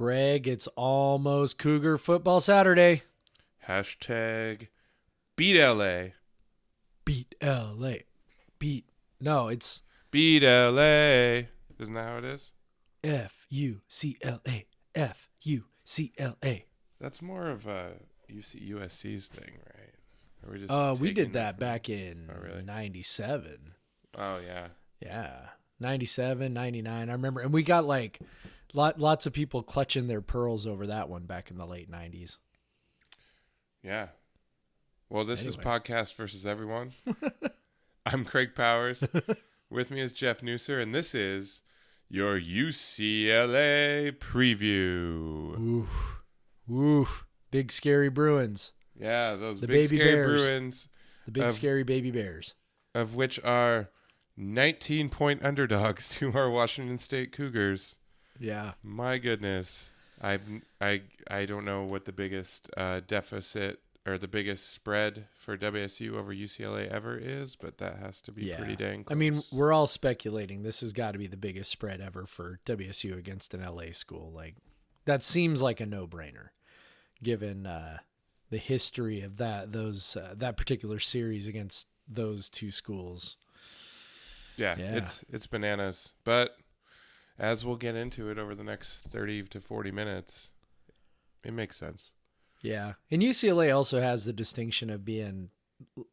Craig, it's almost Cougar football Saturday. Hashtag beat LA. Beat LA. Beat. No, it's Beat LA. Isn't that how it is? F U C L A. F U C L A. That's more of a UC, USC's thing, right? Or we just Uh, we did that from- back in Oh, really? 97. Oh yeah. Yeah. 97, 99. I remember. And we got like lot, lots of people clutching their pearls over that one back in the late 90s. Yeah. Well, this is podcast versus everyone. I'm Craig Powers. With me is Jeff Nusser, and this is your UCLA preview. Oof. Oof. Big scary Bruins. Yeah, those The big baby scary bears. Bruins, The big Of- scary baby bears. of which are 19 point underdogs to our Washington State Cougars. Yeah. My goodness, I I I don't know what the biggest uh, deficit or the biggest spread for WSU over UCLA ever is, but that has to be Yeah. pretty dang. close. I mean, we're all speculating. This has got to be the biggest spread ever for WSU against an LA school. Like that seems like a no-brainer, given uh, the history of that those uh, that particular series against those two schools. yeah, yeah. it's it's bananas. But as we'll get into it over the next thirty to forty minutes, it makes sense. Yeah, and UCLA also has the distinction of being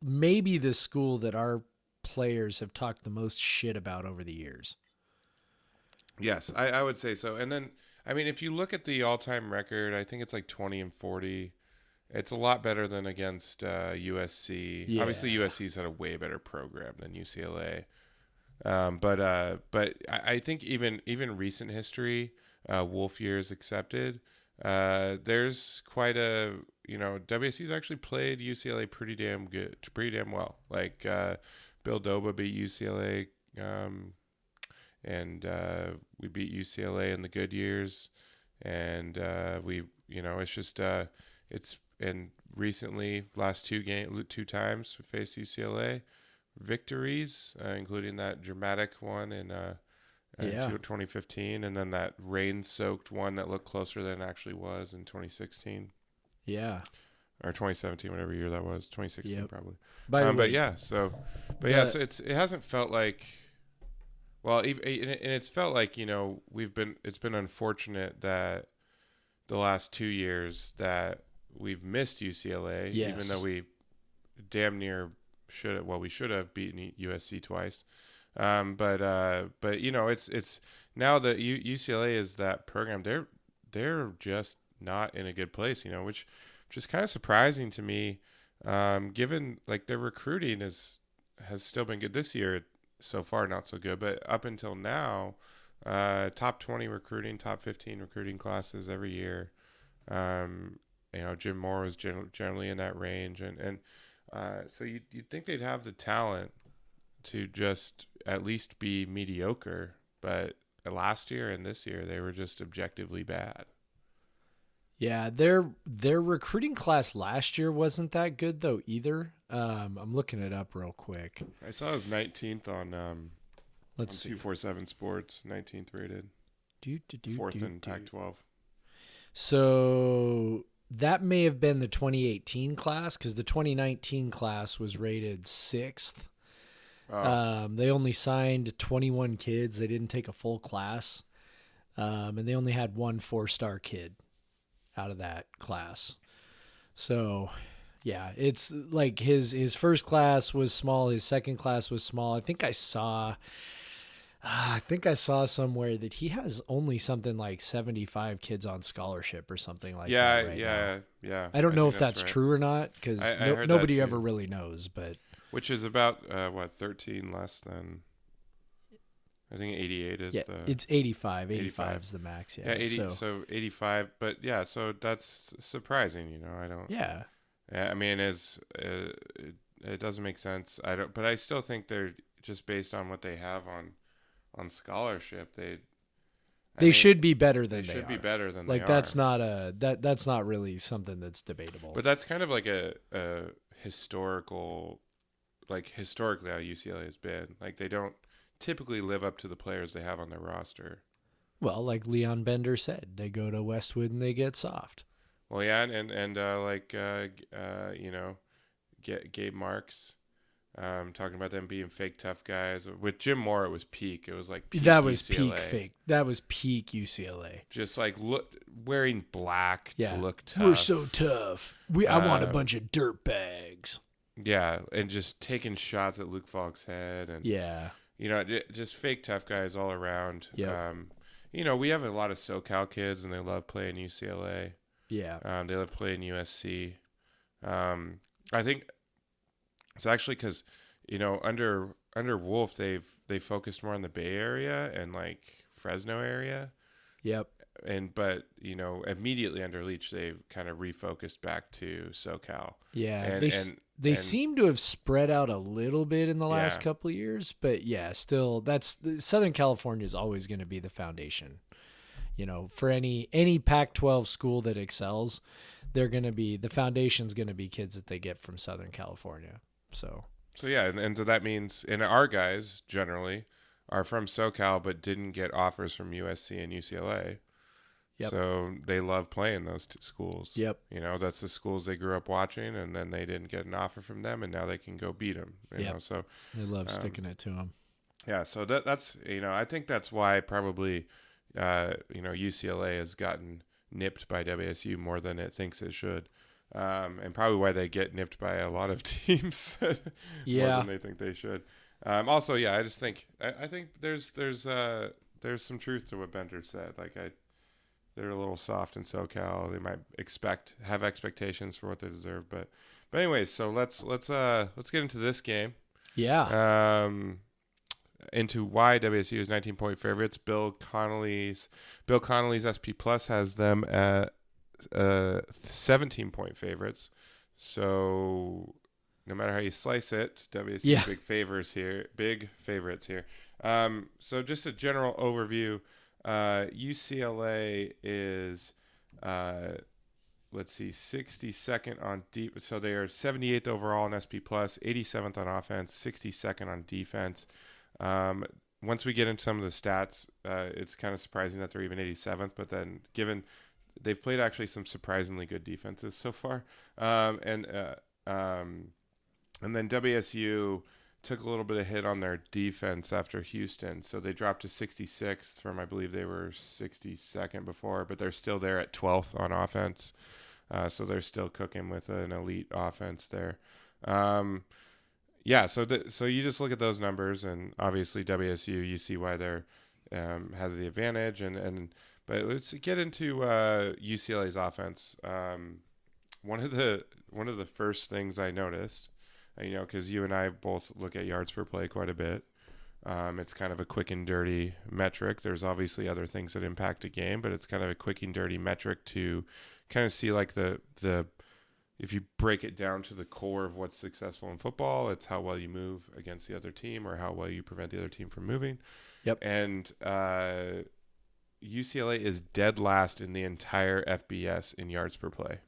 maybe the school that our players have talked the most shit about over the years. Yes, I, I would say so. And then, I mean, if you look at the all-time record, I think it's like twenty and forty. It's a lot better than against uh, USC. Obviously, USC's had a way better program than UCLA. Um, but uh, but I, I think even even recent history, uh, Wulff years accepted, uh, there's quite a you know WSC's actually played UCLA pretty damn good, pretty damn well. Like uh, Bill Doba beat UCLA. Um, and uh, we beat UCLA in the good years, and uh, we, you know, it's just uh, it's and recently last two game two times we faced UCLA victories, uh, including that dramatic one in uh, Yeah. 2015, and then that rain-soaked one that looked closer than it actually was in 2016 Yeah. or 2017, whatever year that was, 2016 Yep. probably. Um, but yeah, so, but yeah, so it's it hasn't felt like, well, and it's felt like you know we've been it's been unfortunate that the last two years that we've missed UCLA, even though we damn near should have, well we should have beaten USC twice, um, but uh, but you know it's it's now that UCLA is that program they're they're just not in a good place, you know, which which is kind of surprising to me. Um, given like their recruiting is has still been good this year so far not so good but up until now uh, top 20 recruiting top 15 recruiting classes every year. Um, you know Jim Mora was gen- generally in that range and and uh, so you you'd think they'd have the talent to just at least be mediocre but last year and this year they were just objectively bad Yeah, their their recruiting class last year wasn't that good though either. Um, I'm looking it up real quick. I saw it was 19th on um, Let's on see. 247 Sports 19th rated Do, do, do, fourth do, in do. Pac-12. So that may have been the 2018 class because the 2019 class was rated sixth. Oh, Um, they only signed 21 kids. They didn't take a full class, um, and they only had one four-star kid out of that class. So, yeah, it's like his his first class was small. His second class was small. I think I saw. Ah, I think I saw somewhere that he has only something like 75 kids on scholarship or something like yeah, that. right now. yeah, yeah. I don't know if that's, right. true or not because I- I no, nobody ever really knows. But Which is about uh, what 13 less than. I think 88 is yeah, the. it's 85. 85 85. is the max. Yeah. yeah, 80. So, So, 85, but yeah, so that's surprising. You know, I don't. yeah. Yeah, I mean, it's uh, it, it doesn't make sense. I don't, but I still think they're just based on what they have on on scholarship. They I They mean, should be better than they, should be better than Like they that's are. not a that that's not really something that's debatable. But that's kind of like a, a historical, like historically how UCLA has been. Like they don't typically live up to the players they have on their roster. Well, like Leon Bender said, they go to Westwood and they get soft. Well, yeah, and and, and uh, like uh, uh, you know, get Gabe Marks. Um, talking about them being fake tough guys. With Jim Mora, it was peak. It was like peak that was UCLA. peak fake. That was peak UCLA. Just like look, wearing black Yeah. to look tough. We're so tough. We I want a Uh, bunch of dirt bags. Yeah, and just taking shots at Luke Falk's head, and Yeah. you know, just fake tough guys all around. Yep. Um, you know, we have a lot of SoCal kids, and they love playing UCLA. Yeah. Um, they love playing USC. Um, I think it's actually because you know under under Wulff they've they focused more on the Bay Area and like Fresno area, Yep. and but you know immediately under Leach they've kind of refocused back to SoCal. Yeah. And- they and- they and- seem to have spread out a little bit in the last Yeah. couple of years, but yeah, still that's Southern California is always going to be the foundation. You know, for any any Pac-12 school that excels, they're going to be the foundation's going to be kids that they get from Southern California. So, So yeah, and, and so that means and our guys generally are from SoCal but didn't get offers from USC and UCLA. Yep. So they love playing those two schools. yep. You know, that's the schools they grew up watching, and then they didn't get an offer from them, and now they can go beat them. You Yep. know, so They love Um, sticking it to them. yeah, so that that's you know, I think that's why probably, uh, you know, UCLA has gotten nipped by WSU more than it thinks it should, um, and probably why they get nipped by a lot of teams more Yeah. than they think they should. Um, also, yeah, I just think I, I think there's there's uh there's some truth to what Bender said. Like I, they're a little soft in SoCal. They might expect have expectations for what they deserve, but but anyways, so let's let's uh let's get into this game. Yeah. Um, into why WSU is 19 point favorites. Bill Connolly's Bill Connolly's SP Plus has them at uh 17 point favorites. So no matter how you slice it, WSU Yeah. big favors here, big favorites here. Um, so just a general overview. Uh, UCLA is uh, let's see, 62nd on deep. So they are 78th overall in SP plus, 87th on offense, 62nd on defense. Um, once we get into some of the stats, uh, it's kind of surprising that they're even 87th. But then, given they've played actually some surprisingly good defenses so far, um, and uh, um, and then WSU took a little bit of hit on their defense after Houston, so they dropped to 66th from I believe they were 62nd before, but they're still there at 12th on offense. Uh, so they're still cooking with an elite offense there. Um, yeah, so the, so you just look at those numbers, and obviously WSU, you see why they're um, has the advantage, and and but let's get into uh, UCLA's offense. Um, one of the one of the first things I noticed, uh, you know, because you and I both look at yards per play quite a bit. Um, it's kind of a quick and dirty metric. There's obviously other things that impact a game, but it's kind of a quick and dirty metric to kind of see like the the if you break it down to the core of what's successful in football, it's how well you move against the other team or how well you prevent the other team from moving. Yep. And uh, UCLA is dead last in the entire FBS in yards per play.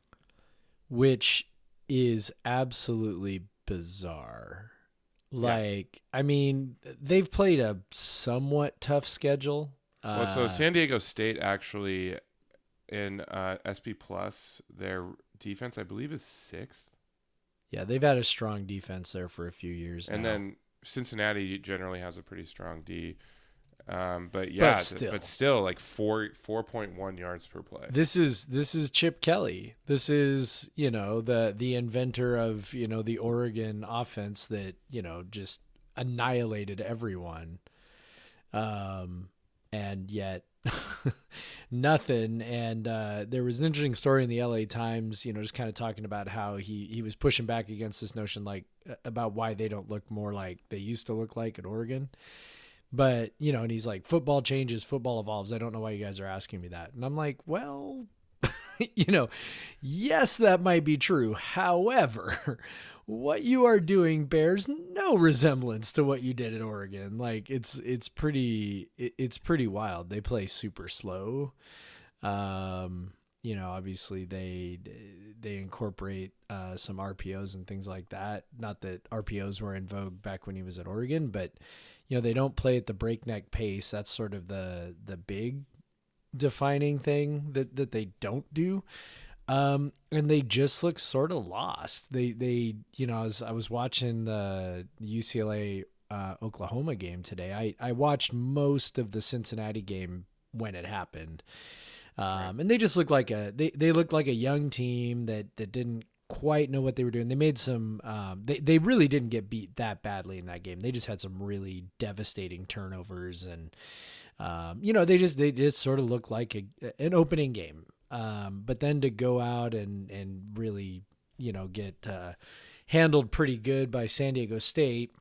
which is absolutely bizarre. Like, I mean, they've played a somewhat tough schedule. Uh, well, so San Diego State actually in uh, SP Plus, their defense I believe is sixth, yeah, they've had a strong defense there for a few years. and now. then Cincinnati generally has a pretty strong D. Um, but yeah, th- still. but still like four four point one yards per play. this is this is Chip Kelly. This is you know the the inventor of you know the Oregon offense that you know just annihilated everyone. Um, and yet nothing. And uh, there was an interesting story in the LA Times, you know, just kind of talking about how he he was pushing back against this notion, like about why they don't look more like they used to look like at Oregon. But you know, and he's like, football changes, football evolves. I don't know why you guys are asking me that. And I'm like, well, you know, yes, that might be true. However, what you are doing bears no resemblance to what you did at Oregon. Like it's it's pretty it, it's pretty wild. They play super slow. Um, you know, obviously they they incorporate uh, some RPOs and things like that. Not that RPOs were in vogue back when he was at Oregon, but you know they don't play at the breakneck pace. That's sort of the the big defining thing that that they don't do. Um, and they just look sort of lost. They they you know, as I was watching the UCLA uh, Oklahoma game today, I I watched most of the Cincinnati game when it happened. Um, and they just look like a they, they look like a young team that that didn't quite know what they were doing. They made some um, they they really didn't get beat that badly in that game. They just had some really devastating turnovers and um, you know, they just they just sort of looked like a, an opening game. Um, but then to go out and and really, you know, get uh, handled pretty good by San Diego State.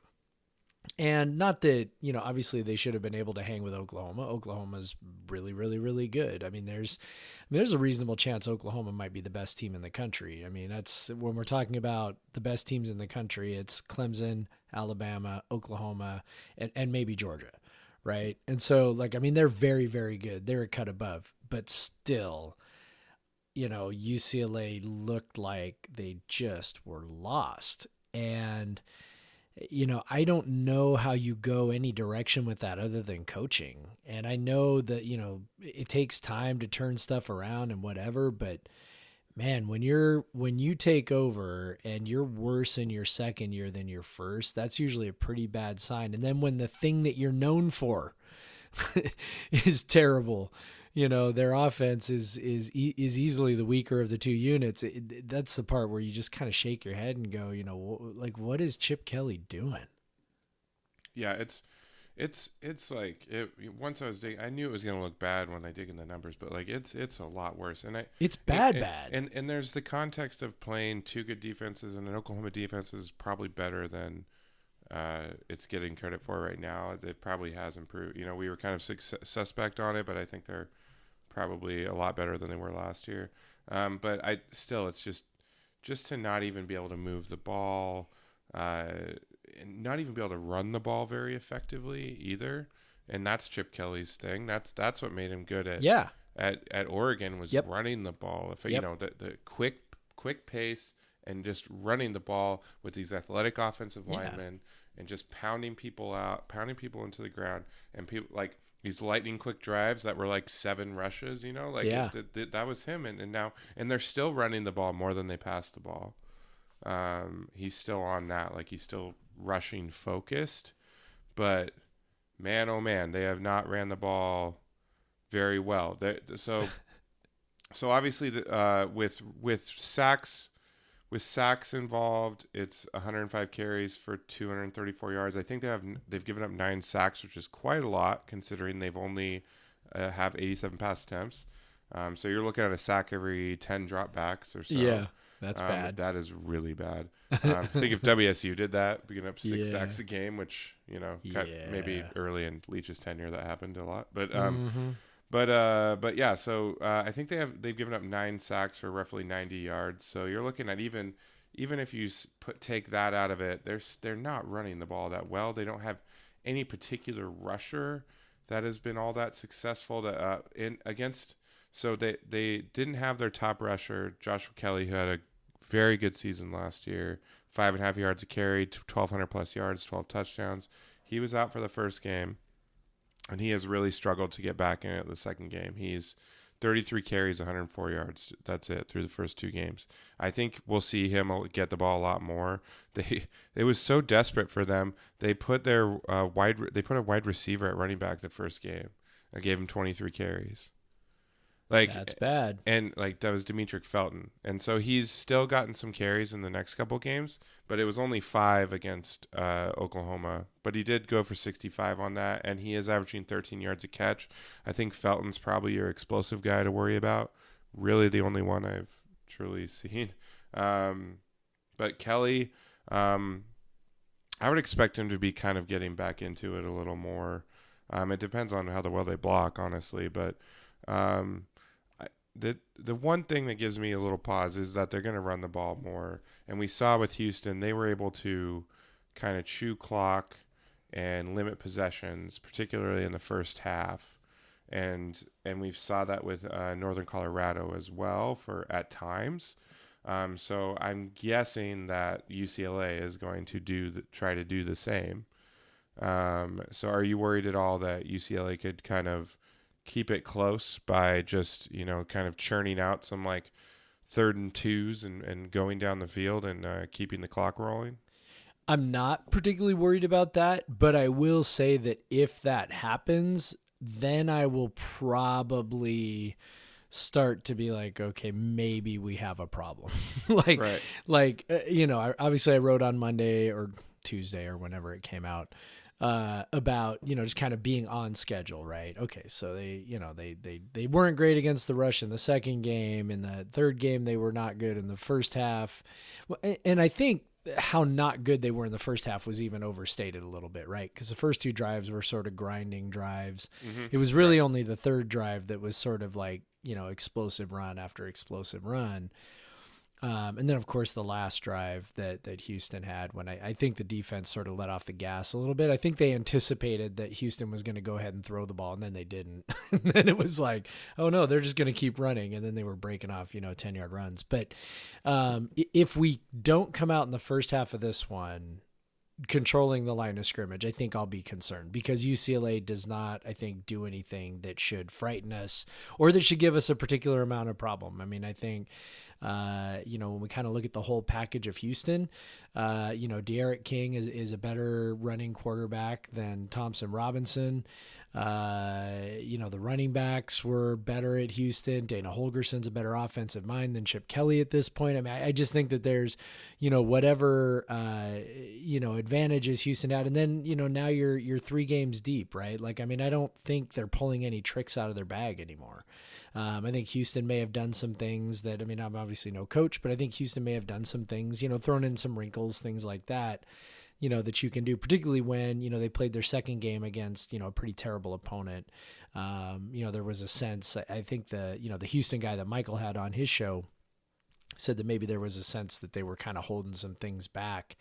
And not that, you know, obviously they should have been able to hang with Oklahoma. Oklahoma's really, really, really good. I mean, there's I mean, there's a reasonable chance Oklahoma might be the best team in the country. I mean, that's when we're talking about the best teams in the country, it's Clemson, Alabama, Oklahoma, and, and maybe Georgia right? And so, like, I mean, they're very, very good. They're a cut above, but still, you know, UCLA looked like they just were lost. And, you know, I don't know how you go any direction with that other than coaching. And I know that, you know, it takes time to turn stuff around and whatever, but man, when you're when you take over and you're worse in your second year than your first, that's usually a pretty bad sign. And then when the thing that you're known for is terrible, you know, their offense is is is easily the weaker of the two units. It, that's the part where you just kind of shake your head and go, you know, like what is Chip Kelly doing? Yeah, it's it's it's like it once I was digging I knew it was gonna look bad when I dig in the numbers, but like it's it's a lot worse. And I It's bad and, bad. And and there's the context of playing two good defenses and an Oklahoma defense is probably better than uh, it's getting credit for right now. It probably has improved. You know, we were kind of suspect on it, but I think they're probably a lot better than they were last year. Um, but I still, it's just just to not even be able to move the ball. Uh, and not even be able to run the ball very effectively either. And that's Chip Kelly's thing. That's that's what made him good at yeah at at Oregon was yep. running the ball. If yep. you know the the quick quick pace and just running the ball with these athletic offensive linemen yeah. and just pounding people out, pounding people into the ground, and people like these lightning quick drives that were like seven rushes. You know, like yeah. it, it, that was him. And, and now and they're still running the ball more than they pass the ball. Um, he's still on that. Like he's still rushing focused, but man, oh man, they have not ran the ball very well. They, so, so obviously, the, uh, with with sacks, with sacks involved, it's 105 carries for 234 yards. I think they have they've given up nine sacks, which is quite a lot considering they've only uh, have 87 pass attempts. Um, so you're looking at a sack every 10 dropbacks or so. Yeah. That's um, bad. That is really bad. Um, think if WSU did that, picking up six yeah. sacks a game, which you know yeah. maybe early in Leach's tenure that happened a lot, but um, mm-hmm. But uh, but yeah. So uh, I think they have they've given up nine sacks for roughly 90 yards. So you're looking at even even if you put take that out of it, they're they're not running the ball that well. They don't have any particular rusher that has been all that successful to uh, in against. So they they didn't have their top rusher Joshua Kelly, who had a very good season last year. Five and a half yards a carry, 1,200 plus yards, 12 touchdowns. He was out for the first game, and he has really struggled to get back in it the second game. He's 33 carries, 104 yards. That's it through the first two games. I think we'll see him get the ball a lot more. They it was so desperate for them. They put their uh, wide they put a wide receiver at running back the first game. I gave him 23 carries. Like that's bad. And like that was Demetric Felton, and so he's still gotten some carries in the next couple games, but it was only five against uh, Oklahoma. But he did go for 65 on that, and he is averaging 13 yards a catch. I think Felton's probably your explosive guy to worry about. Really, the only one I've truly seen. Um, but Kelly, um, I would expect him to be kind of getting back into it a little more. Um, it depends on how the well they block, honestly, but. Um, the the one thing that gives me a little pause is that they're going to run the ball more, and we saw with Houston they were able to kind of chew clock and limit possessions, particularly in the first half, and and we saw that with uh, Northern Colorado as well for at times. Um, so I'm guessing that UCLA is going to do the, try to do the same. Um, so are you worried at all that UCLA could kind of keep it close by just you know kind of churning out some like third and twos and, and going down the field and uh, keeping the clock rolling? I'm not particularly worried about that, but I will say that if that happens, then I will probably start to be like, okay, maybe we have a problem. like, Right. like uh, you know, I, obviously I wrote on Monday or Tuesday or whenever it came out uh, about you know just kind of being on schedule, right? Okay, so they you know they they they weren't great against the Rush in the second game. In the third game, they were not good in the first half, and I think how not good they were in the first half was even overstated a little bit, right? Because the first two drives were sort of grinding drives. It was really only the third drive that was sort of like you know explosive run after explosive run. Um, and then, of course, the last drive that that Houston had, when I, I think the defense sort of let off the gas a little bit. I think they anticipated that Houston was going to go ahead and throw the ball, and then they didn't. and then it was like, oh no, they're just going to keep running, and then they were breaking off, you know, ten yard runs. But um, if we don't come out in the first half of this one controlling the line of scrimmage, I think I'll be concerned because UCLA does not, I think, do anything that should frighten us or that should give us a particular amount of problem. I mean, I think, uh, you know, when we kind of look at the whole package of Houston, uh, you know, D'Eriq King is, is a better running quarterback than Thompson Robinson. Uh, you know, the running backs were better at Houston. Dana Holgorsen's a better offensive mind than Chip Kelly at this point. I mean, I, I just think that there's, you know, whatever, uh, you know, advantages Houston had. And then, you know, now you're, you're three games deep, right? Like, I mean, I don't think they're pulling any tricks out of their bag anymore. Um, I think Houston may have done some things that, I mean, I'm obviously no coach, but I think Houston may have done some things, you know, thrown in some wrinkles, things like that you know that you can do particularly when you know they played their second game against you know a pretty terrible opponent. Um, you know there was a sense I- think the you know the houston guy that michael had on his show said that maybe there was a sense that they were kind of holding some things back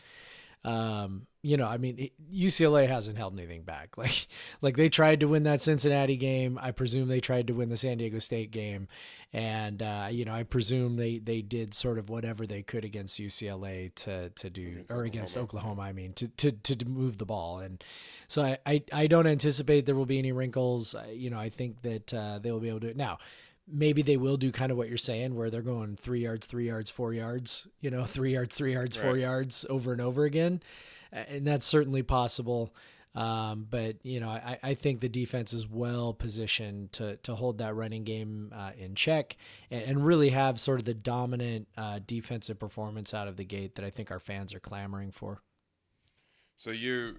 um, you know, I mean, UCLA hasn't held anything back. Like, like they tried to win that Cincinnati game. I presume they tried to win the San Diego State game, and uh, you know, I presume they they did sort of whatever they could against UCLA to to do, or against Oklahoma. Oklahoma. I mean, to to to move the ball, and so I I, I don't anticipate there will be any wrinkles. You know, I think that uh, they will be able to do it now maybe they will do kind of what you're saying where they're going three yards three yards four yards you know three yards three yards four yards over and over again and that's certainly possible um, but you know I, I think the defense is well positioned to to hold that running game uh, in check and, and really have sort of the dominant uh, defensive performance out of the gate that I think our fans are clamoring for. So you,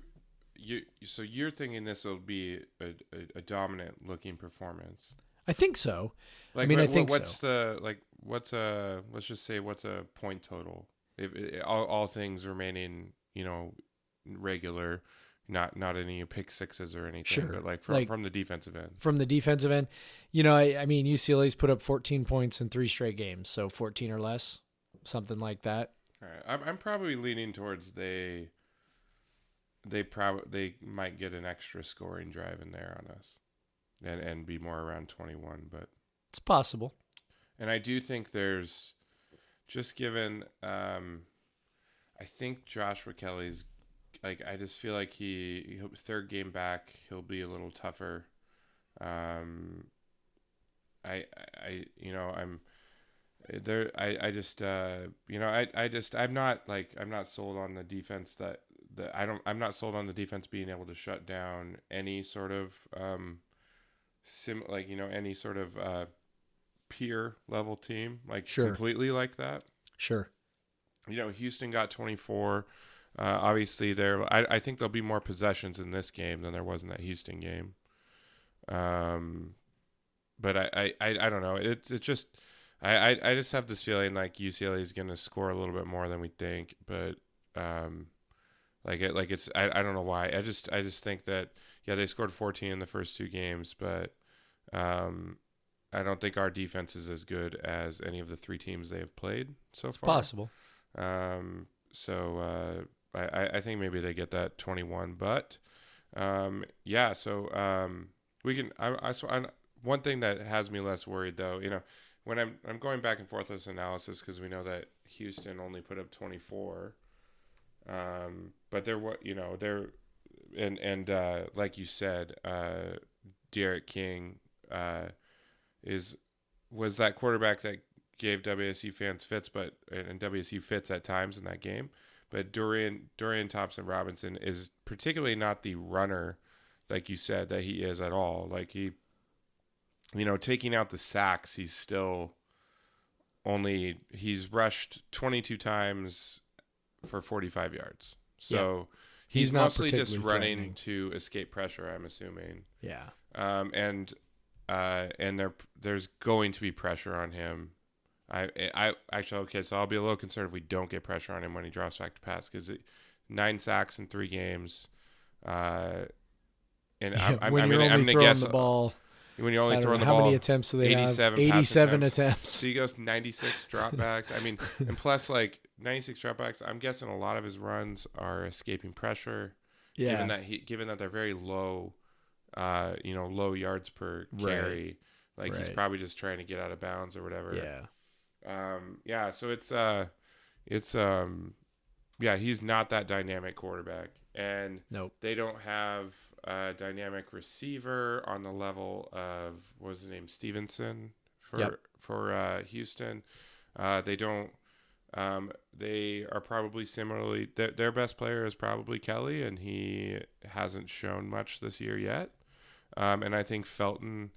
you, so you're thinking this will be a, a, a dominant looking performance. I think so. Like, mean, I think what's so. the like? What's a let's just say what's a point total? If i all, all things remaining, you know, regular, not not any pick sixes or anything, Sure. but like from Like- from the defensive end. from the defensive end. You know, I, I mean, UCLA's put up 14 points in three straight games, so 14 or less, something like that. All right, I'm I'm probably leaning towards they. They probably they might get an extra scoring drive in there on us, and and be more around 21, but. It's possible. And I do think there's just given um I think Joshua Kelly's like I just feel like he he'll, third game back he'll be a little tougher. Um I I you know I'm there I I just uh you know I I just I'm not like I'm not sold on the defense that that I don't I'm not sold on the defense being able to shut down any sort of um sim like you know any sort of uh peer level team like Sure. completely like that Sure. you know Houston got 24 uh, obviously there I, I think there'll be more possessions in this game than there was in that Houston game um but I I, I, I don't know it's it just I, I I just have this feeling like UCLA is going to score a little bit more than we think but um like it like it's I, I don't know why I just I just think that yeah they scored 14 in the first two games but um I don't think our defense is as good as any of the three teams they have played so It's far. possible. Um, so uh, I, I- think maybe they get that 21. But um, yeah, so um, we can. I, I, so I, one thing that has me less worried though, you know, when I'm I'm going back and forth with this analysis because we know that Houston only put up 24. Um, but there what you know there, and and uh, like you said, uh, D'Eriq King uh, is was that quarterback that gave WSU fans fits, but and WSU fits at times in that game. But Dorian Dorian Thompson Robinson is particularly not the runner, like you said, that he is at all. Like he, you know, taking out the sacks, he's still only he's rushed 22 times for 45 yards. So he's, He's not mostly just running to escape pressure. I'm assuming Yeah. um, and uh, and there there's going to be pressure on him. I I actually okay, so I'll be a little concerned if we don't get pressure on him when he drops back to pass because nine sacks in three games, uh, and I, I'm, when I'm you're gonna, I'm gonna throwing guess the ball, when you're only throwing know, the how ball. How many attempts do they 87 have? 87 attempts. attempts. So he goes 96 dropbacks. I mean, and plus like 96 dropbacks. I'm guessing a lot of his runs are escaping pressure Yeah. given that he given that they're very low uh you know low yards per carry. Right. like he's probably just trying to get out of bounds or whatever yeah. um yeah so it's uh it's um yeah he's not that dynamic quarterback and Nope. they don't have a dynamic receiver on the level of what was his name Stevenson for Yep. for uh, Houston. Uh, they don't. Um, they are probably similarly. Their, their best player is probably Kelly, and he hasn't shown much this year yet. Um, and I think Felton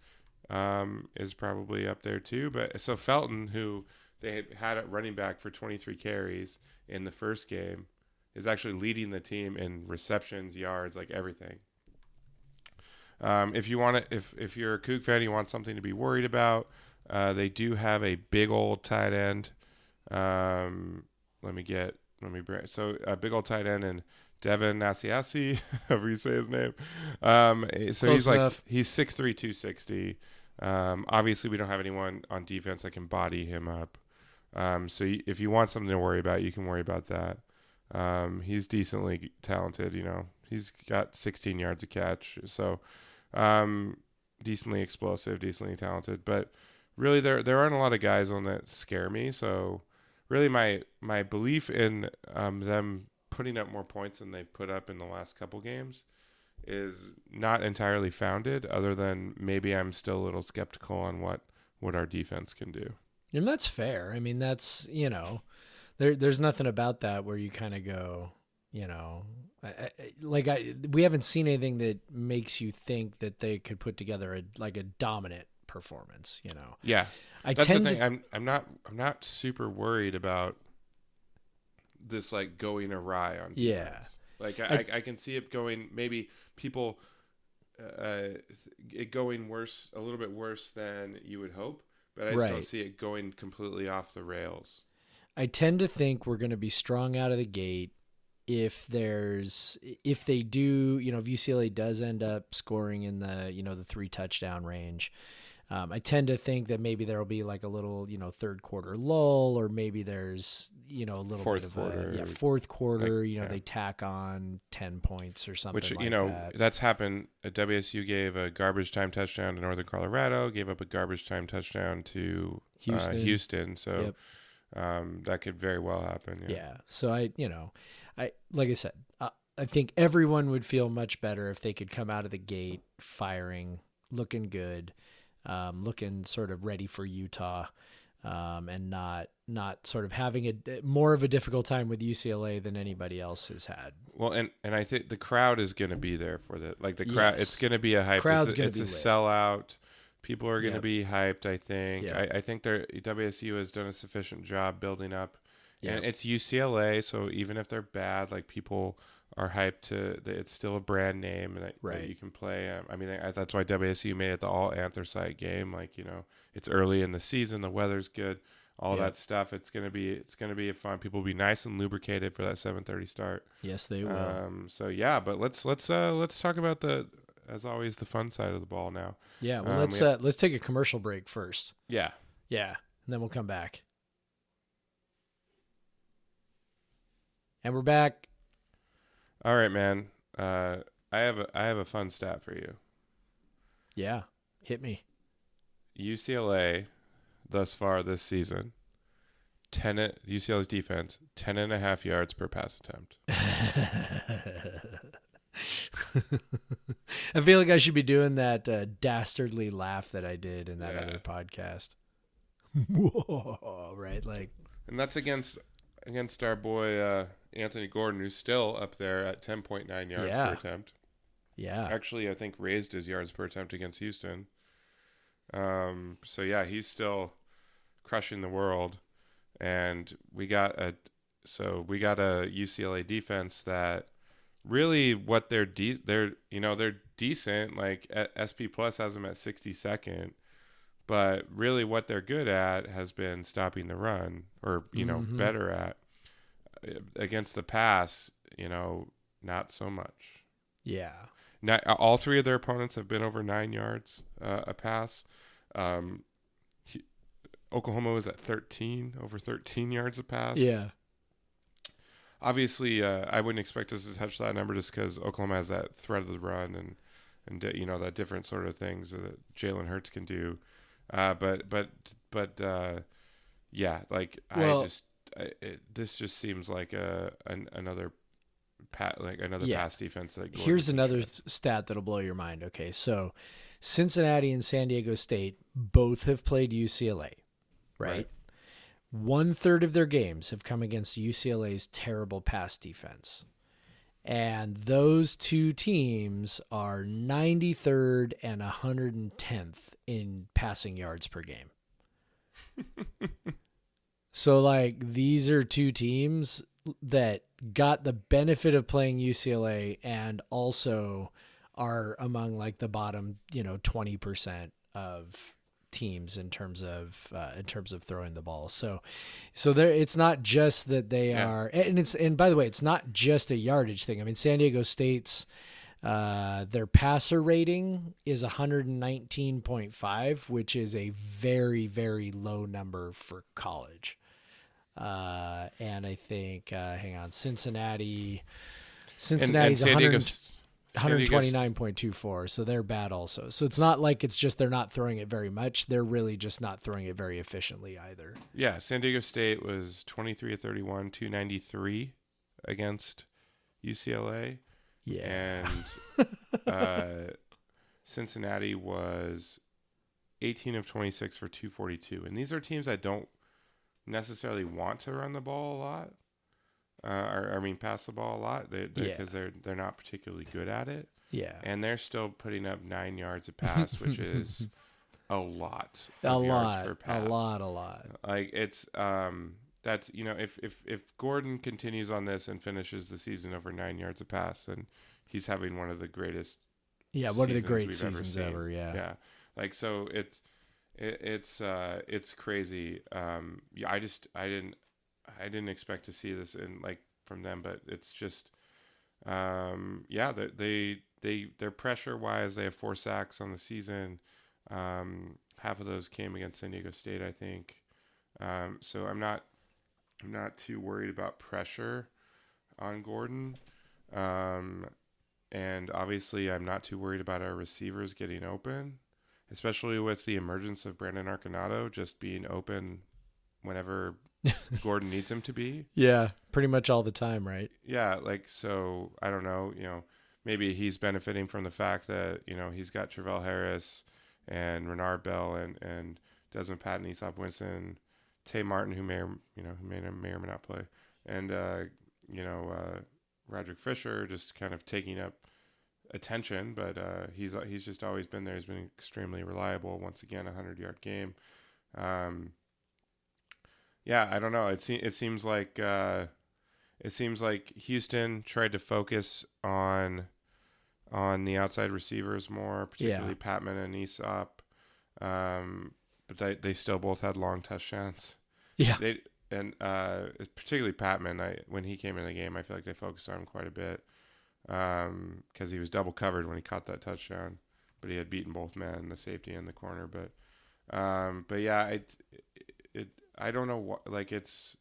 um, is probably up there too. But so Felton, who they had, had at running back for 23 carries in the first game, is actually leading the team in receptions, yards, like everything. Um, if you want to, if if you're a Coug fan, you want something to be worried about. Uh, they do have a big old tight end. Um, let me get, let me bring. So a big old tight end and Devin Nasiasi, however you say his name. Um, so Close he's like he's 6'3", 260. Um, obviously we don't have anyone on defense that can body him up. Um, so y- if you want something to worry about, you can worry about that. Um, he's decently talented. You know, he's got 16 yards a catch, so um, decently explosive, decently talented. But really, there there aren't a lot of guys on that scare me. So really, my my belief in um, them putting up more points than they've put up in the last couple games is not entirely founded. Other than maybe I'm still a little skeptical on what what our defense can do. And that's fair. I mean, that's, you know, there there's nothing about that where you kind of go, you know, I, I, like I we haven't seen anything that makes you think that they could put together a like a dominant performance, you know. Yeah, I That's the thing. to I'm I'm not I'm not super worried about this like going awry on defense. Yeah. Like I, I, I can see it going maybe people uh it going worse a little bit worse than you would hope, but I just don't see it going completely off the rails. I tend to think we're going to be strong out of the gate if there's if they do, you know, if UCLA does end up scoring in the, you know, the three touchdown range. Um, I tend to think that maybe there will be like a little, you know, third quarter lull, or maybe there's, you know, a little Fourth bit of quarter, a, yeah, fourth quarter. like, you know, yeah. they tack on ten points or something. Which like you know that. that's happened. Uh, WSU gave a garbage time touchdown to Northern Colorado, gave up a garbage time touchdown to Houston. Uh, Houston. So Yep. um, that could very well happen. Yeah. Yeah. So I, you know, I like I said, I, I think everyone would feel much better if they could come out of the gate firing, looking good, um, looking sort of ready for Utah, um, and not not sort of having a more of a difficult time with UCLA than anybody else has had. Well, and and I think the crowd is going to be there for the like the crowd. Yes. It's going to be a hype. Crowd's it's a, it's a sellout. People are going to Yep. be hyped. I think. Yep. I, I think their WSU has done a sufficient job building up, and it's UCLA. So even if they're bad, like people are hyped to. that It's still a brand name, and Right. you can play. Um, I mean, I, that's why WSU made it the all anthracite game. Like you know, it's early in the season. The weather's good. All Yep. that stuff. It's gonna be. It's gonna be a fun. People will be nice and lubricated for that 7:30 start. Yes, they will. Um, so yeah, but let's let's uh let's talk about the as always the fun side of the ball now. yeah. Well, um, let's uh, let's take a commercial break first. Yeah. Yeah, and then we'll come back. And we're back. All right, man. Uh, I have a I have a fun stat for you. Yeah, hit me. UCLA, thus far this season, ten UCLA's defense ten and a half yards per pass attempt. I feel like I should be doing that uh, dastardly laugh that I did in that Yeah. other podcast. Whoa, right, like And that's against against our boy uh, Anthony Gordon, who's still up there at 10.9 yards Yeah. per attempt. yeah, Actually, I think raised his yards per attempt against Houston. Um, so yeah, he's still crushing the world, and we got a so we got a UCLA defense that really what they're de- they're you know they're decent. Like SP Plus has them at 62nd, but really what they're good at has been stopping the run, or you know Mhm. better at against the pass. You know, not so much. yeah, Ni- all three of their opponents have been over nine yards uh, a pass. Um, he, Oklahoma was at 13, over 13 yards a pass. yeah, Obviously, uh, I wouldn't expect us to touch that number just because Oklahoma has that threat of the run and and you know that different sort of things that Jalen Hurts can do. Uh, but but but uh, yeah, like Well- I just it, this just seems like a an, another pat like another Yeah. pass defense that Gordon Here's another th- stat that'll blow your mind. Okay, so Cincinnati and San Diego State both have played UCLA, right? Right. One third of their games have come against UCLA's terrible pass defense. And those two teams are 93rd and 110th in passing yards per game. so, like, these are two teams that got the benefit of playing UCLA and also are among like the bottom, you know, 20% of teams in terms of uh, in terms of throwing the ball. So so there it's not just that they Yeah. are and it's and by the way, it's not just a yardage thing. I mean, San Diego State's uh, their passer rating is 119.5, which is a very, very low number for college. Uh, and I think, uh, hang on, Cincinnati, And- and Cincinnati's San Diego 100, S- San Diego S- 129.24, so they're bad also. So it's not like it's just they're not throwing it very much. They're really just not throwing it very efficiently either. Yeah, San Diego State was 23 of 31, 293 against UCLA. Yeah. And uh, Cincinnati was 18 of 26 for 242. And these are teams that don't necessarily want to run the ball a lot. Uh, or, I mean, pass the ball a lot because they, Yeah. because they're they're not particularly good at it, yeah. and they're still putting up nine yards a pass, which is a lot. A lot, per a lot, a lot. Like it's um that's you know if if if Gordon continues on this and finishes the season over nine yards a pass, then he's having one of the greatest. Yeah, one of the seasons great we've ever seasons ever. Yeah. Yeah, like so it's it, it's uh it's crazy. Um, yeah, I just I didn't I didn't expect to see this in like from them, but it's just um yeah they they they their pressure wise they have four sacks on the season. Um, half of those came against San Diego State, I think. Um, so I'm not I'm not too worried about pressure on Gordon. Um, and obviously I'm not too worried about our receivers getting open, especially with the emergence of Brandon Arconado just being open whenever Gordon needs him to be. Yeah, pretty much all the time, right? Yeah, like so I don't know, you know, maybe he's benefiting from the fact that, you know, he's got Travell Harris and Renard Bell and, and Dezmon Patmon, Easop Winston, Tay Martin, who may or you know, who may or may or may not play, and uh, you know, uh, Rodrick Fisher just kind of taking up attention, but uh, he's he's just always been there. He's been extremely reliable. Once again, a hundred yard game. Um, yeah, I don't know. It se- it seems like uh, it seems like Houston tried to focus on on the outside receivers more, particularly Patmon and Easop. Um, but they they still both had long touchdowns. Yeah. They and uh, particularly Patmon. I when he came in the game, I feel like they focused on him quite a bit because he was double covered when he caught that touchdown. But he had beaten both men, the safety and the corner. But um, but yeah, it, it I don't know what like it's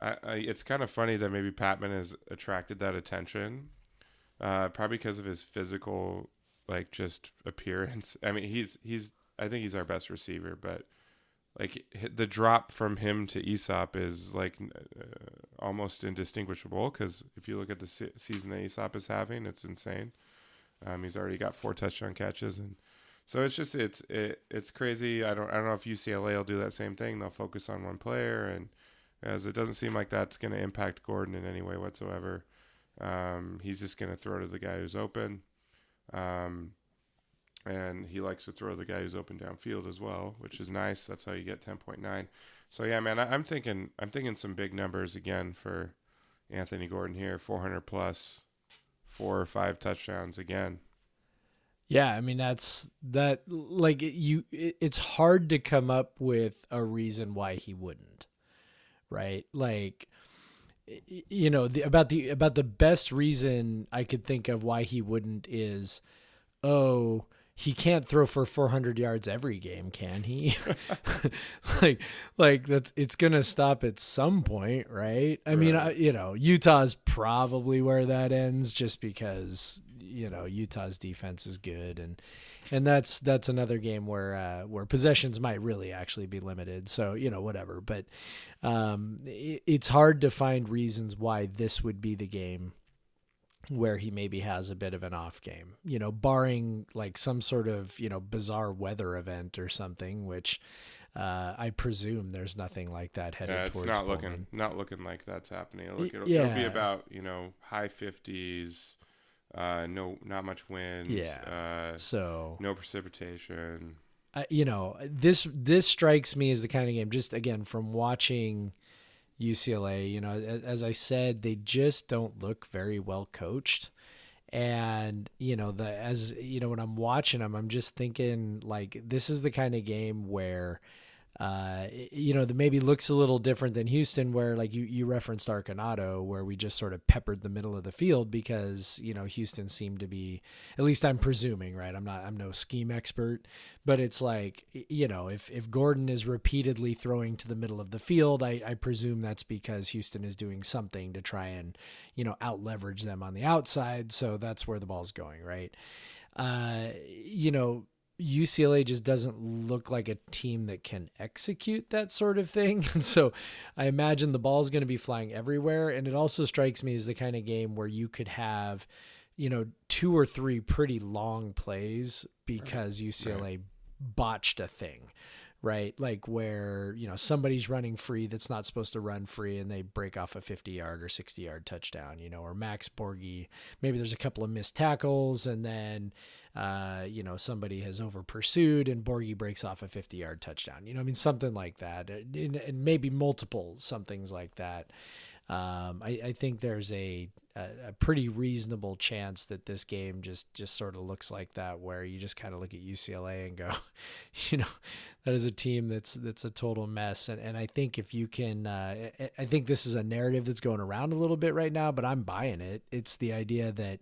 I, I it's kind of funny that maybe Patmon has attracted that attention, uh, probably because of his physical like just appearance. I mean, he's he's I think he's our best receiver, but like the drop from him to Easop is like uh, almost indistinguishable because if you look at the se- season that Easop is having, it's insane. Um, he's already got four touchdown catches, and so it's just it's it, it's crazy. I don't I don't know if UCLA will do that same thing. They'll focus on one player, and as it doesn't seem like that's going to impact Gordon in any way whatsoever. Um, he's just going to throw to the guy who's open. Um, and he likes to throw the guy who's open downfield as well, which is nice. That's how you get 10.9. So yeah, man, I, am thinking I'm thinking some big numbers again for Anthony Gordon here, 400 plus, four or five touchdowns again. Yeah, I mean that's that like you it's hard to come up with a reason why he wouldn't. Right? Like you know, the, about the about the best reason I could think of why he wouldn't is oh, he can't throw for 400 yards every game, can he? like, like that's it's gonna stop at some point, right? I right. mean, I, you know, Utah's probably where that ends, just because you know Utah's defense is good, and and that's that's another game where uh, where possessions might really actually be limited. So you know, whatever. But um, it, it's hard to find reasons why this would be the game where he maybe has a bit of an off game, you know, barring like some sort of, you know, bizarre weather event or something, which uh, I presume there's nothing like that headed towards. yeah, it's towards not looking not looking like that's happening. It'll, it'll, yeah. it'll be about, you know, high 50s, uh, no not much wind, yeah. Uh, so no precipitation. you know, this this strikes me as the kind of game just again from watching UCLA. You know, as I said, they just don't look very well coached. And you know, the as you know, when I'm watching them, I'm just thinking like this is the kind of game where uh, you know, that maybe looks a little different than Houston, where like you, you referenced Arconado, where we just sort of peppered the middle of the field because, you know, Houston seemed to be, at least I'm presuming, right? I'm not, I'm no scheme expert, but it's like, you know, if, if Gordon is repeatedly throwing to the middle of the field, I, I presume that's because Houston is doing something to try and, you know, out leverage them on the outside. So that's where the ball's going, right? Uh, you know, UCLA just doesn't look like a team that can execute that sort of thing. And so I imagine the ball is going to be flying everywhere. And it also strikes me as the kind of game where you could have, you know, two or three pretty long plays because UCLA right. botched a thing right? Like where, you know, somebody's running free that's not supposed to run free and they break off a 50 yard or 60 yard touchdown, you know, or Max Borghi. maybe there's a couple of missed tackles and then, uh, you know, somebody has over pursued and Borghi breaks off a 50 yard touchdown, you know, I mean, something like that and, and maybe multiple somethings like that. Um, I, I think there's a, a, a, pretty reasonable chance that this game just just sort of looks like that, where you just kind of look at UCLA and go, you know, that is a team that's that's a total mess. And and I think if you can, uh, I think this is a narrative that's going around a little bit right now, but I'm buying it. It's the idea that,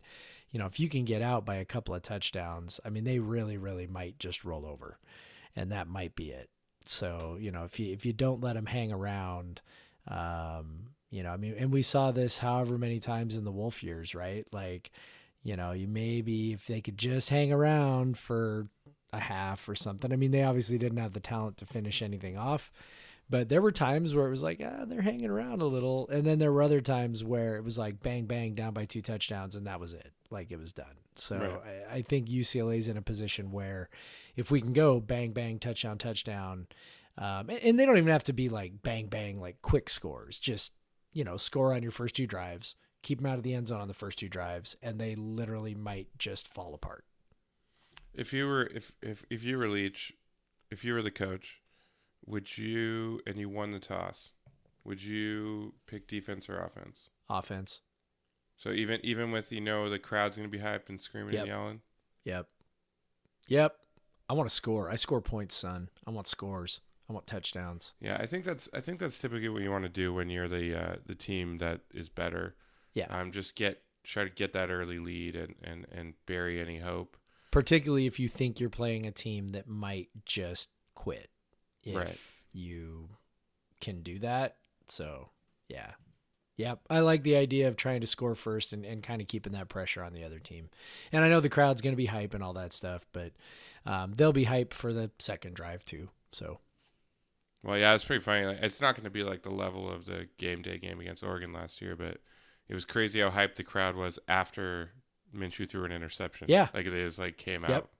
you know, if you can get out by a couple of touchdowns, I mean, they really really might just roll over, and that might be it. So you know, if you if you don't let them hang around. Um, you know, I mean, and we saw this however many times in the Wulff years, right? Like, you know, you maybe if they could just hang around for a half or something. I mean, they obviously didn't have the talent to finish anything off, but there were times where it was like, ah, they're hanging around a little. And then there were other times where it was like bang, bang, down by two touchdowns, and that was it. Like it was done. So right. I, I think UCLA's in a position where if we can go bang, bang, touchdown, touchdown, um, and, and they don't even have to be like bang, bang, like quick scores, just you know, score on your first two drives, keep them out of the end zone on the first two drives, and they literally might just fall apart. If you were if if if you were Leach, if you were the coach, would you and you won the toss, would you pick defense or offense? Offense. So even even with you know the crowd's gonna be hyped and screaming yep. and yelling. Yep. Yep. I want to score. I score points, son. I want scores. I want touchdowns. Yeah, I think that's I think that's typically what you want to do when you're the uh, the team that is better. Yeah. Um, just get try to get that early lead and and and bury any hope. Particularly if you think you're playing a team that might just quit. If right. you can do that. So yeah. Yep. I like the idea of trying to score first and, and kind of keeping that pressure on the other team. And I know the crowd's going to be hype and all that stuff, but um, they'll be hype for the second drive too. So Well, yeah, it's pretty funny. Like, It's not going to be like the level of the game day game against Oregon last year, but it was crazy how hyped the crowd was after Minshew threw an interception. Yeah. like it is like came Yep. out.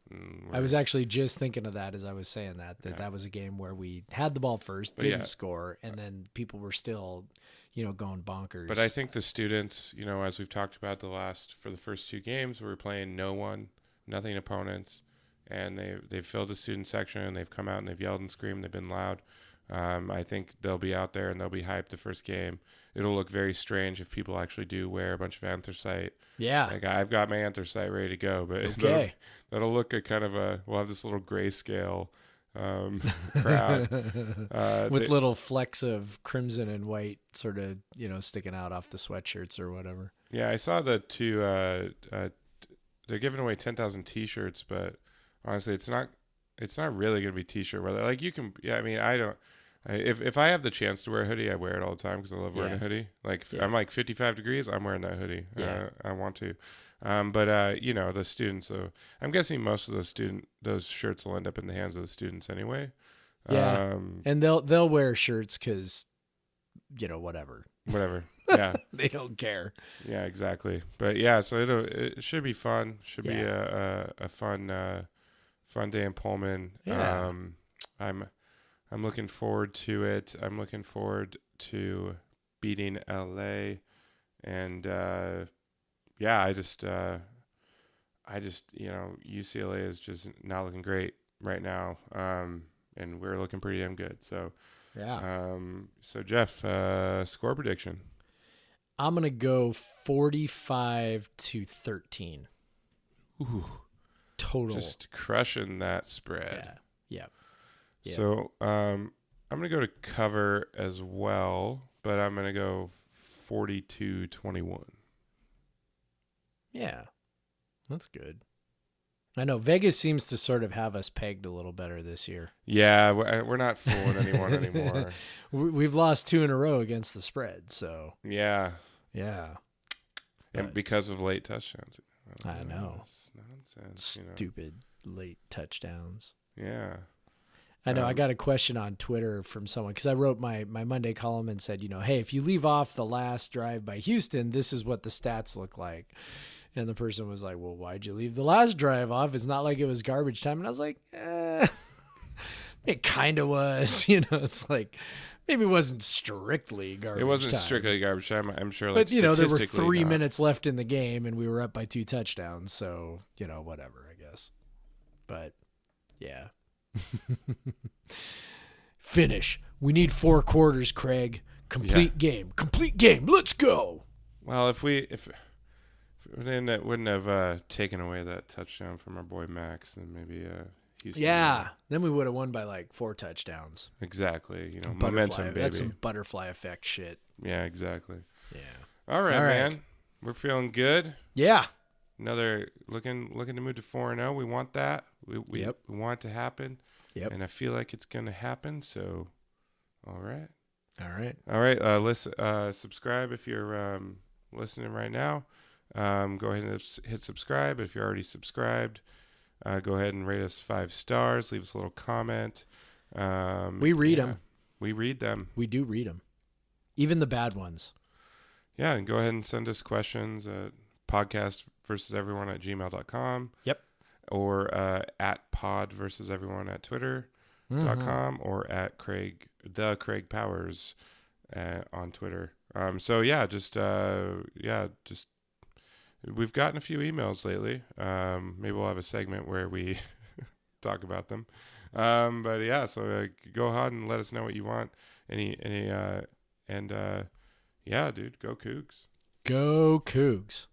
I was actually just thinking of that as I was saying that that Yeah. that was a game where we had the ball first, didn't yeah. score, and then people were still, you know, going bonkers. But I think the students, you know, as we've talked about the last for the first two games, we were playing no one, nothing opponents, and they they've filled the student section and they've come out and they've yelled and screamed. They've been loud. Um, I think they'll be out there and they'll be hyped the first game. It'll look very strange if people actually do wear a bunch of anthracite. yeah, Like I've got my anthracite ready to go, but that'll, okay, that'll look a kind of a. We'll have this little grayscale um, crowd. Uh, with they- little flecks of crimson and white sort of you know sticking out off the sweatshirts or whatever. Yeah, I saw the two. Uh, uh, t- they're giving away ten thousand T-shirts, but honestly, it's not. It's not really gonna be T-shirt weather. Like you can. Yeah, I mean, I don't. I, if if I have the chance to wear a hoodie, I wear it all the time because I love wearing Yeah. a hoodie. Like Yeah. I'm like fifty five degrees, I'm wearing that hoodie. Yeah. Uh, I want to. Um, but uh, you know, the students. So I'm guessing most of those student those shirts will end up in the hands of the students anyway. Yeah. Um, And they'll they'll wear shirts because, you know, whatever. whatever. Yeah. they don't care. Yeah, exactly. But yeah, so it'll it should be fun. Should be a, a a fun uh fun day in Pullman. Yeah. Um I'm I'm looking forward to it. I'm looking forward to beating LA and uh yeah, I just uh I just, you know, UCLA is just not looking great right now. Um and we're looking pretty damn good. So Yeah. um so Jeff, uh score prediction. I'm gonna go 45 to 13 Ooh. total. just crushing that spread. yeah. Yeah. Yeah. So um, I'm gonna go to cover as well, but I'm gonna go 42-21. Yeah. That's good. I know Vegas seems to sort of have us pegged a little better this year. Yeah, we're we're not fooling anyone anymore. We- We've lost two in a row against the spread, so Yeah, yeah, and But- because of late touchdowns. I know. It's nonsense. You know? stupid late touchdowns. Yeah. I know. I Um, got a question on Twitter from someone because I wrote my my Monday column and said, you know, hey, if you leave off the last drive by Houston, this is what the stats look like. And the person was like, well, why'd you leave the last drive off? It's not like it was garbage time. And I was like, eh, it kind of was. You know, it's like maybe it wasn't strictly garbage. It wasn't time. strictly garbage time. I'm sure. Like But you know, there were three not. minutes left in the game, and we were up by two touchdowns. So you know, whatever, I guess. But yeah, finish. We need four quarters, Craig. Complete game. Complete game. Let's go. Well, if we if, if then that wouldn't have uh, taken away that touchdown from our boy Max, then maybe uh, Houston. Yeah. Then we would have won by like four touchdowns. Exactly. You know, momentum, baby. That's some butterfly effect shit. Yeah, exactly. Yeah. All right, All right. man. We're feeling good. Yeah. Another looking looking to move to four and zero. We want that. We we, Yep. we want it to happen. Yep. And I feel like it's gonna happen. So, all right, All right. all right. Uh, listen, uh, subscribe if you're um, listening right now. Um, go ahead and hit subscribe if you're already subscribed. Uh, go ahead and rate us five stars. Leave us a little comment. Um, We read them. We read them. We do read them, even the bad ones. Yeah, and go ahead and send us questions at podcast versus everyone at gmail.com. Yep. Or uh, at pod versus everyone at twitter dot Mhm. or at Craig, the Craig Powers uh, on Twitter. Um, so yeah, just, uh, yeah, just, we've gotten a few emails lately. Um, maybe we'll have a segment where we talk about them. Um, but yeah, so uh, go ahead and let us know what you want. Any, any, uh, and, uh, yeah, dude, go Cougs. Go Cougs.